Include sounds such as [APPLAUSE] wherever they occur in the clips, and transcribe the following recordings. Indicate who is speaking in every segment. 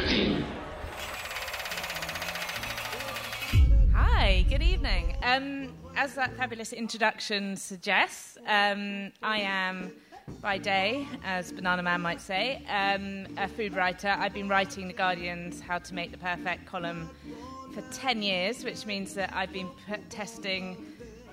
Speaker 1: 15.
Speaker 2: Hi, good evening. Um, as that fabulous introduction suggests, um, I am by day, as Banana Man might say, um, a food writer. I've been writing The Guardian's How to Make the Perfect column for 10 years, which means that I've been p- testing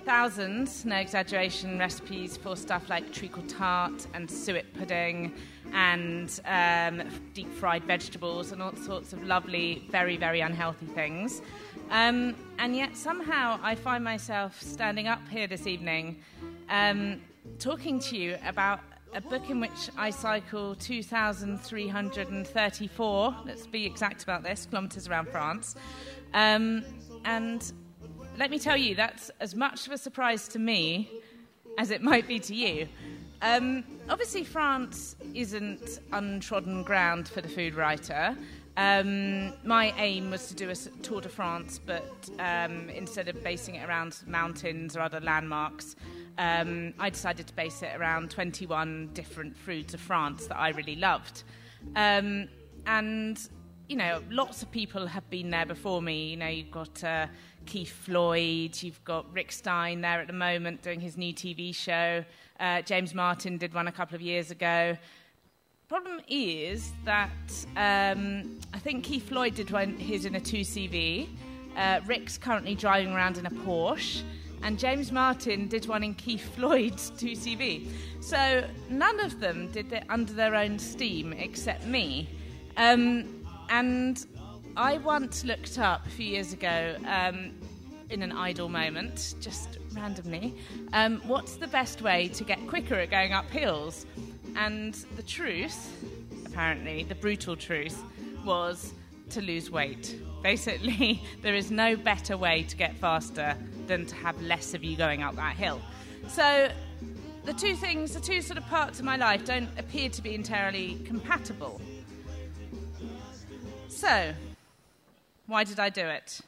Speaker 2: thousands, no exaggeration, recipes for stuff like treacle tart and suet pudding and um, deep fried vegetables and all sorts of lovely, very, very unhealthy things. Um, and yet somehow I find myself standing up here this evening um, talking to you about a book in which I cycle 2,334, let's be exact about this, kilometres around France. Um, and let me tell you, that's as much of a surprise to me as it might be to you. Um, obviously, France isn't untrodden ground for the food writer. Um, my aim was to do a Tour de France, but um, instead of basing it around mountains or other landmarks, um, I decided to base it around 21 different foods of France that I really loved. Um, and, you know, lots of people have been there before me. You know, you've got uh, Keith Floyd, you've got Rick Stein there at the moment doing his new TV show. Uh, James Martin did one a couple of years ago problem is that um, I think Keith Floyd did one, his in a 2CV. Uh, Rick's currently driving around in a Porsche. And James Martin did one in Keith Floyd's 2CV. So none of them did it under their own steam except me. Um, and I once looked up a few years ago um, in an idle moment, just randomly, um, what's the best way to get quicker at going up hills? And the truth, apparently, the brutal truth, was to lose weight. Basically, [LAUGHS] there is no better way to get faster than to have less of you going up that hill. So, the two things, the two sort of parts of my life don't appear to be entirely compatible. So, why did I do it?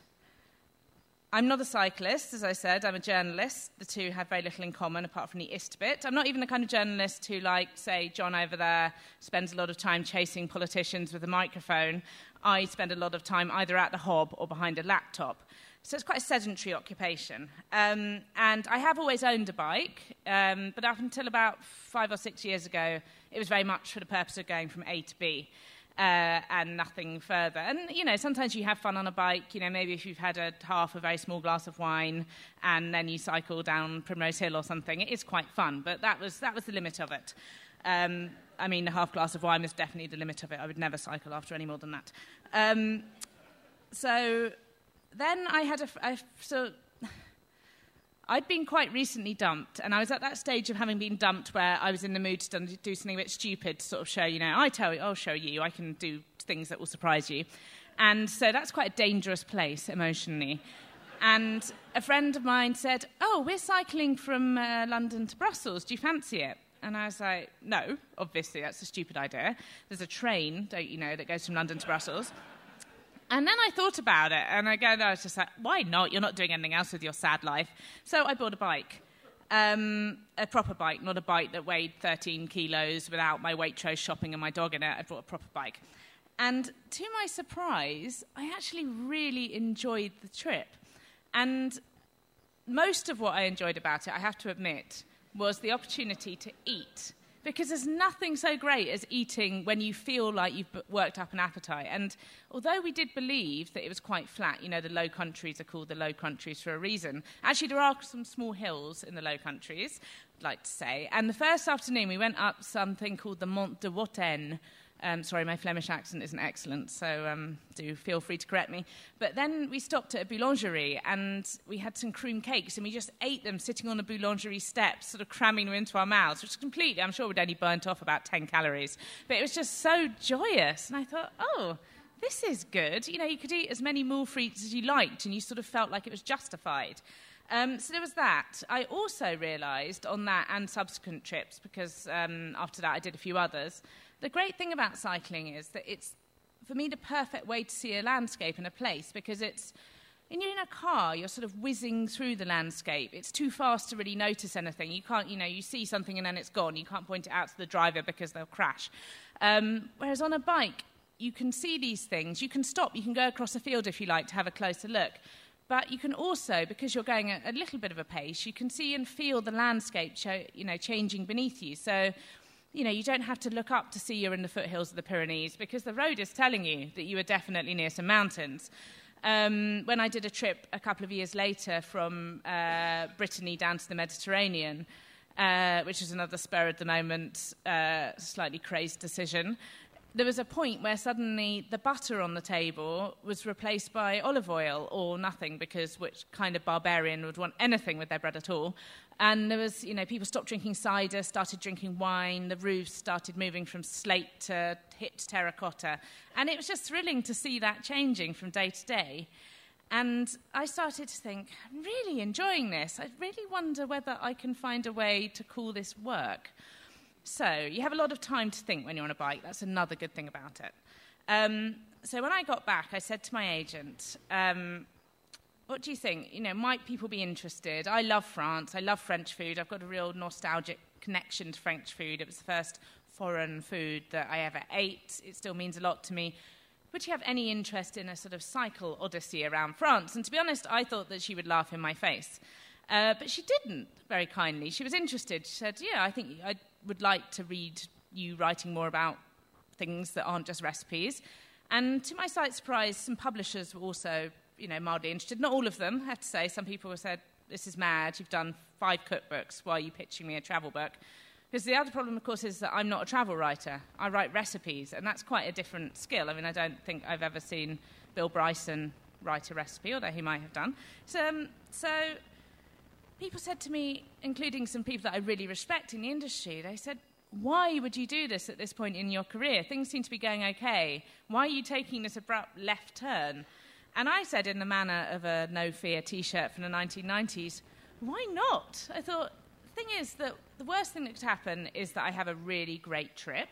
Speaker 2: I'm not a cyclist, as I said, I'm a journalist. The two have very little in common apart from the ist bit. I'm not even the kind of journalist who, like, say, John over there, spends a lot of time chasing politicians with a microphone. I spend a lot of time either at the hob or behind a laptop. So it's quite a sedentary occupation. Um, and I have always owned a bike, um, but up until about five or six years ago, it was very much for the purpose of going from A to B uh, and nothing further. And, you know, sometimes you have fun on a bike. You know, maybe if you've had a half a very small glass of wine and then you cycle down Primrose Hill or something, it is quite fun. But that was, that was the limit of it. Um, I mean, a half glass of wine was definitely the limit of it. I would never cycle after any more than that. Um, so then I had a, so I'd been quite recently dumped, and I was at that stage of having been dumped where I was in the mood to do something a bit stupid to sort of show, you know, I tell you, I'll show you, I can do things that will surprise you. And so that's quite a dangerous place emotionally. And a friend of mine said, Oh, we're cycling from uh, London to Brussels. Do you fancy it? And I was like, No, obviously, that's a stupid idea. There's a train, don't you know, that goes from London to Brussels. And then I thought about it, and again, I was just like, why not? You're not doing anything else with your sad life. So I bought a bike. Um, a proper bike, not a bike that weighed 13 kilos without my Waitrose shopping and my dog in it. I bought a proper bike. And to my surprise, I actually really enjoyed the trip. And most of what I enjoyed about it, I have to admit, was the opportunity to eat because there's nothing so great as eating when you feel like you've worked up an appetite. And although we did believe that it was quite flat, you know, the low countries are called the low countries for a reason. Actually, there are some small hills in the low countries, I'd like to say. And the first afternoon, we went up something called the Mont de Watten um, sorry, my Flemish accent isn't excellent, so um, do feel free to correct me. But then we stopped at a boulangerie and we had some cream cakes and we just ate them sitting on the boulangerie steps, sort of cramming them into our mouths, which completely, I'm sure we'd only burnt off about 10 calories. But it was just so joyous. And I thought, oh, this is good. You know, you could eat as many moules frites as you liked and you sort of felt like it was justified. Um, so there was that. I also realised on that and subsequent trips, because um, after that I did a few others, the great thing about cycling is that it's, for me, the perfect way to see a landscape and a place because it's, when you're in a car, you're sort of whizzing through the landscape. It's too fast to really notice anything. You can't, you know, you see something and then it's gone. You can't point it out to the driver because they'll crash. Um, whereas on a bike, you can see these things. You can stop. You can go across a field if you like to have a closer look. But you can also, because you're going at a little bit of a pace, you can see and feel the landscape you know, changing beneath you. So, you know, you don't have to look up to see you're in the foothills of the Pyrenees because the road is telling you that you are definitely near some mountains. Um, when I did a trip a couple of years later from uh, Brittany down to the Mediterranean, uh, which is another spur of the moment, uh, slightly crazed decision, there was a point where suddenly the butter on the table was replaced by olive oil or nothing because which kind of barbarian would want anything with their bread at all and there was you know people stopped drinking cider started drinking wine the roofs started moving from slate to hit terracotta and it was just thrilling to see that changing from day to day and I started to think, I'm really enjoying this. I really wonder whether I can find a way to call this work. So you have a lot of time to think when you're on a bike. That's another good thing about it. Um, so when I got back, I said to my agent, um, "What do you think? You know, might people be interested? I love France. I love French food. I've got a real nostalgic connection to French food. It was the first foreign food that I ever ate. It still means a lot to me." Would you have any interest in a sort of cycle odyssey around France? And to be honest, I thought that she would laugh in my face. Uh, but she didn't very kindly. She was interested. She said, Yeah, I think I'd would like to read you writing more about things that aren't just recipes. And to my slight surprise, some publishers were also, you know, mildly interested. Not all of them, I have to say. Some people said, "This is mad. You've done five cookbooks. Why are you pitching me a travel book?" Because the other problem, of course, is that I'm not a travel writer. I write recipes, and that's quite a different skill. I mean, I don't think I've ever seen Bill Bryson write a recipe, although he might have done. So, um, so people said to me, including some people that I really respect in the industry, they said, why would you do this at this point in your career? Things seem to be going okay. Why are you taking this abrupt left turn? And I said, in the manner of a no fear t shirt from the 1990s, why not? I thought, the thing is that the worst thing that could happen is that I have a really great trip.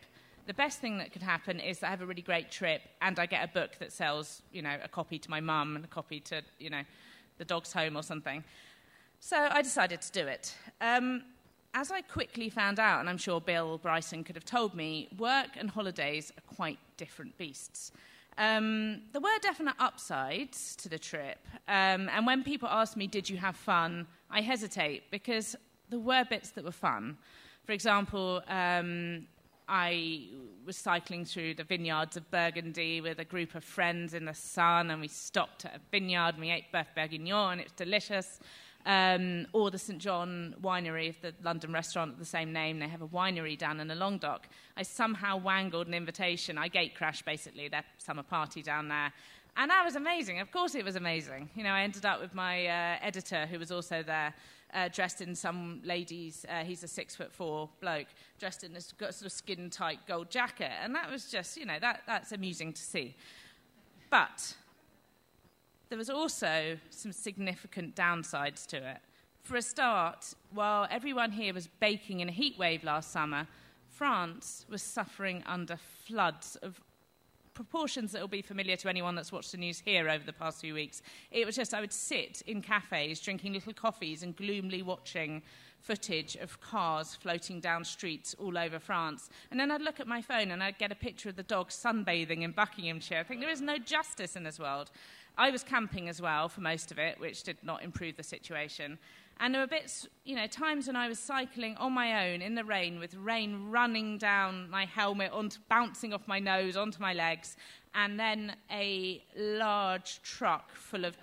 Speaker 2: The best thing that could happen is that I have a really great trip and I get a book that sells, you know, a copy to my mum and a copy to, you know, the dog's home or something. So I decided to do it. Um, as I quickly found out, and I'm sure Bill Bryson could have told me, work and holidays are quite different beasts. Um, there were definite upsides to the trip. Um, and when people ask me, Did you have fun? I hesitate because there were bits that were fun. For example, um, I was cycling through the vineyards of Burgundy with a group of friends in the sun, and we stopped at a vineyard and we ate Boeuf Bourguignon, and it was delicious um, or the St John Winery, of the London restaurant of the same name. They have a winery down in the Languedoc. I somehow wangled an invitation. I gate crashed basically their summer party down there. And that was amazing. Of course, it was amazing. You know, I ended up with my uh, editor, who was also there, uh, dressed in some ladies. Uh, he's a six foot four bloke, dressed in this sort of skin tight gold jacket, and that was just, you know, that, that's amusing to see. But there was also some significant downsides to it. For a start, while everyone here was baking in a heat wave last summer, France was suffering under floods of proportions that will be familiar to anyone that's watched the news here over the past few weeks. It was just, I would sit in cafes drinking little coffees and gloomily watching footage of cars floating down streets all over France. And then I'd look at my phone and I'd get a picture of the dog sunbathing in Buckinghamshire. I think there is no justice in this world. I was camping as well for most of it, which did not improve the situation. And there were bits, you know, times when I was cycling on my own in the rain with rain running down my helmet, onto, bouncing off my nose onto my legs, and then a large truck full of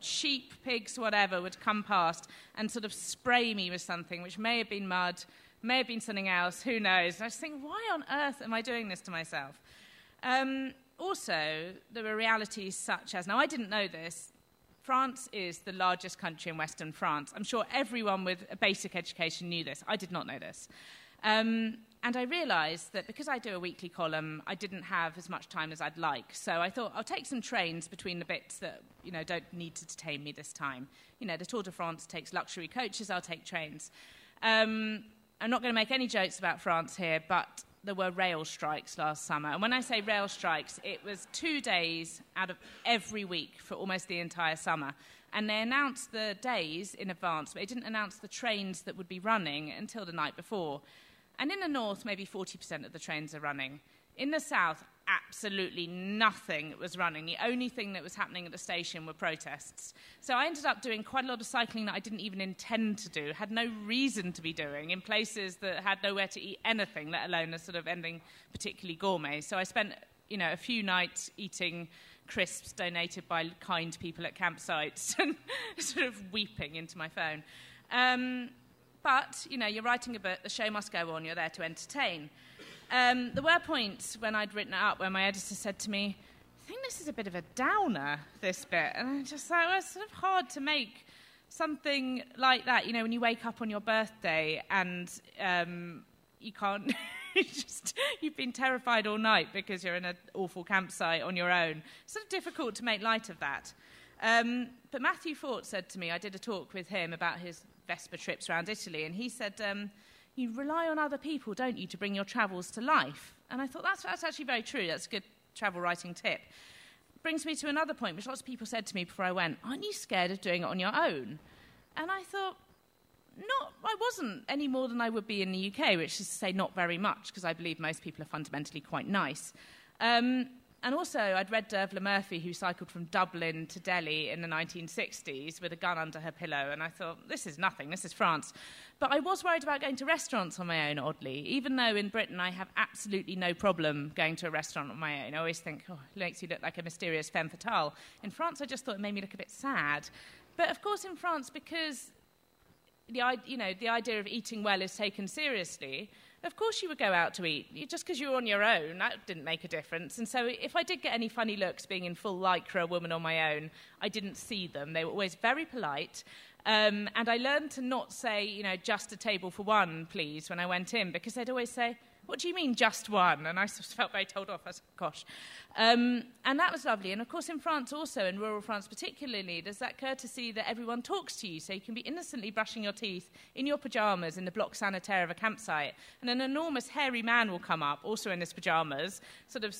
Speaker 2: sheep, pigs, whatever, would come past and sort of spray me with something, which may have been mud, may have been something else, who knows. And I just think, why on earth am I doing this to myself? Um, also, there were realities such as now, I didn't know this. France is the largest country in Western France. I'm sure everyone with a basic education knew this. I did not know this. Um, and I realized that because I do a weekly column, I didn't have as much time as I'd like. So I thought I'll take some trains between the bits that you know don't need to detain me this time. You know, the Tour de France takes luxury coaches. I'll take trains. Um, I'm not going to make any jokes about France here, but there were rail strikes last summer. And when I say rail strikes, it was two days out of every week for almost the entire summer. And they announced the days in advance, but they didn't announce the trains that would be running until the night before. And in the north, maybe 40% of the trains are running. In the south, absolutely nothing was running. The only thing that was happening at the station were protests. So I ended up doing quite a lot of cycling that I didn't even intend to do, had no reason to be doing, in places that had nowhere to eat anything, let alone a sort of ending particularly gourmet. So I spent, you know, a few nights eating crisps donated by kind people at campsites [LAUGHS] and sort of weeping into my phone. Um, but, you know, you're writing a book, the show must go on, you're there to entertain. Um, there were points when I'd written it up where my editor said to me, I think this is a bit of a downer, this bit. And I just thought, well, it's sort of hard to make something like that. You know, when you wake up on your birthday and um, you can't, [LAUGHS] you just, you've been terrified all night because you're in an awful campsite on your own. It's sort of difficult to make light of that. Um, but Matthew Fort said to me, I did a talk with him about his Vespa trips around Italy, and he said, um, you rely on other people, don't you, to bring your travels to life? And I thought that's, that's actually very true. That's a good travel writing tip. Brings me to another point, which lots of people said to me before I went, Aren't you scared of doing it on your own? And I thought, not, I wasn't any more than I would be in the UK, which is to say not very much, because I believe most people are fundamentally quite nice. Um, and also, I'd read Dervla Murphy, who cycled from Dublin to Delhi in the 1960s with a gun under her pillow, and I thought, this is nothing, this is France. But I was worried about going to restaurants on my own, oddly, even though in Britain I have absolutely no problem going to a restaurant on my own. I always think, oh, it makes you look like a mysterious femme fatale. In France, I just thought it made me look a bit sad. But of course, in France, because the, you know, the idea of eating well is taken seriously, of course you would go out to eat. Just because you were on your own, that didn't make a difference. And so if I did get any funny looks being in full lycra, a woman on my own, I didn't see them. They were always very polite. Um, and I learned to not say, you know, just a table for one, please, when I went in, because they'd always say, what do you mean, just one? And I felt very told off. I said, Gosh. Um, and that was lovely. And of course, in France also, in rural France particularly, there's that courtesy that everyone talks to you. So you can be innocently brushing your teeth in your pajamas in the bloc sanitaire of a campsite. And an enormous hairy man will come up, also in his pajamas, sort of,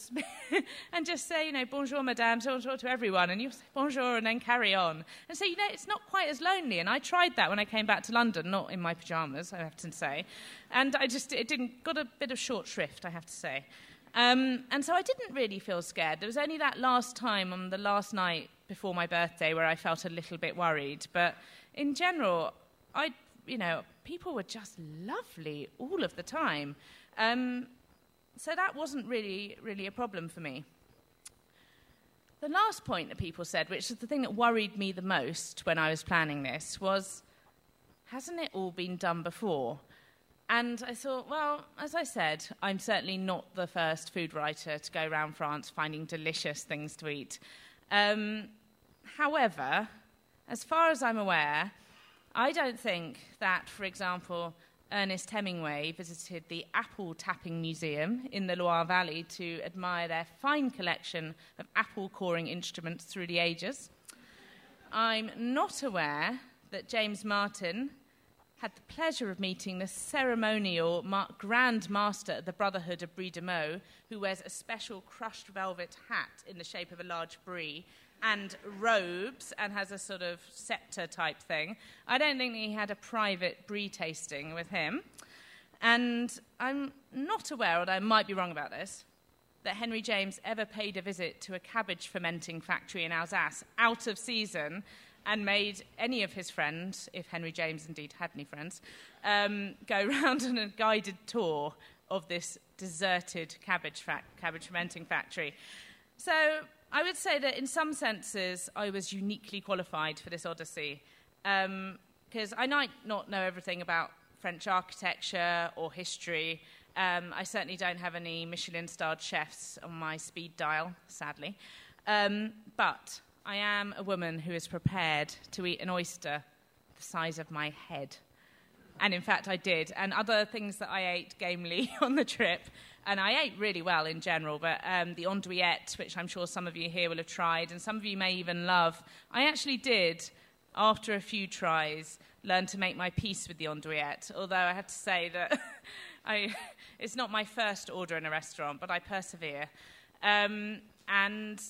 Speaker 2: [LAUGHS] and just say, you know, bonjour, madame, bonjour to everyone. And you say bonjour and then carry on. And so, you know, it's not quite as lonely. And I tried that when I came back to London, not in my pajamas, I have to say. And I just, it didn't, got a bit of short shrift, I have to say. Um, and so I didn't really feel scared. There was only that last time on the last night before my birthday where I felt a little bit worried. But in general, I, you know, people were just lovely all of the time. Um, so that wasn't really, really a problem for me. The last point that people said, which is the thing that worried me the most when I was planning this, was hasn't it all been done before? And I thought, well, as I said, I'm certainly not the first food writer to go around France finding delicious things to eat. Um, however, as far as I'm aware, I don't think that, for example, Ernest Hemingway visited the Apple Tapping Museum in the Loire Valley to admire their fine collection of apple coring instruments through the ages. I'm not aware that James Martin had the pleasure of meeting the ceremonial Grand Master of the Brotherhood of Brie de Meaux, who wears a special crushed velvet hat in the shape of a large brie and robes and has a sort of scepter type thing. I don't think he had a private brie tasting with him. And I'm not aware, although I might be wrong about this, that Henry James ever paid a visit to a cabbage fermenting factory in Alsace out of season and made any of his friends, if Henry James indeed had any friends, um, go [LAUGHS] round on a guided tour of this deserted cabbage, fa- cabbage fermenting factory. So I would say that in some senses I was uniquely qualified for this odyssey because um, I might not know everything about French architecture or history. Um, I certainly don't have any Michelin starred chefs on my speed dial, sadly. Um, but I am a woman who is prepared to eat an oyster the size of my head. And in fact, I did. And other things that I ate gamely [LAUGHS] on the trip. And I ate really well in general, but um, the andouillette, which I'm sure some of you here will have tried, and some of you may even love, I actually did, after a few tries, learn to make my peace with the andouillette. Although I have to say that [LAUGHS] I, it's not my first order in a restaurant, but I persevere. Um, and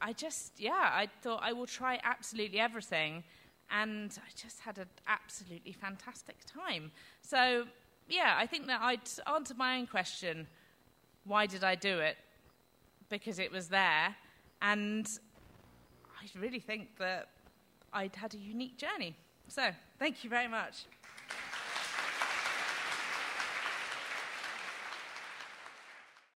Speaker 2: I just, yeah, I thought I will try absolutely everything. And I just had an absolutely fantastic time. So, yeah, I think that I'd answered my own question why did I do it? Because it was there. And I really think that I'd had a unique journey. So, thank you very much.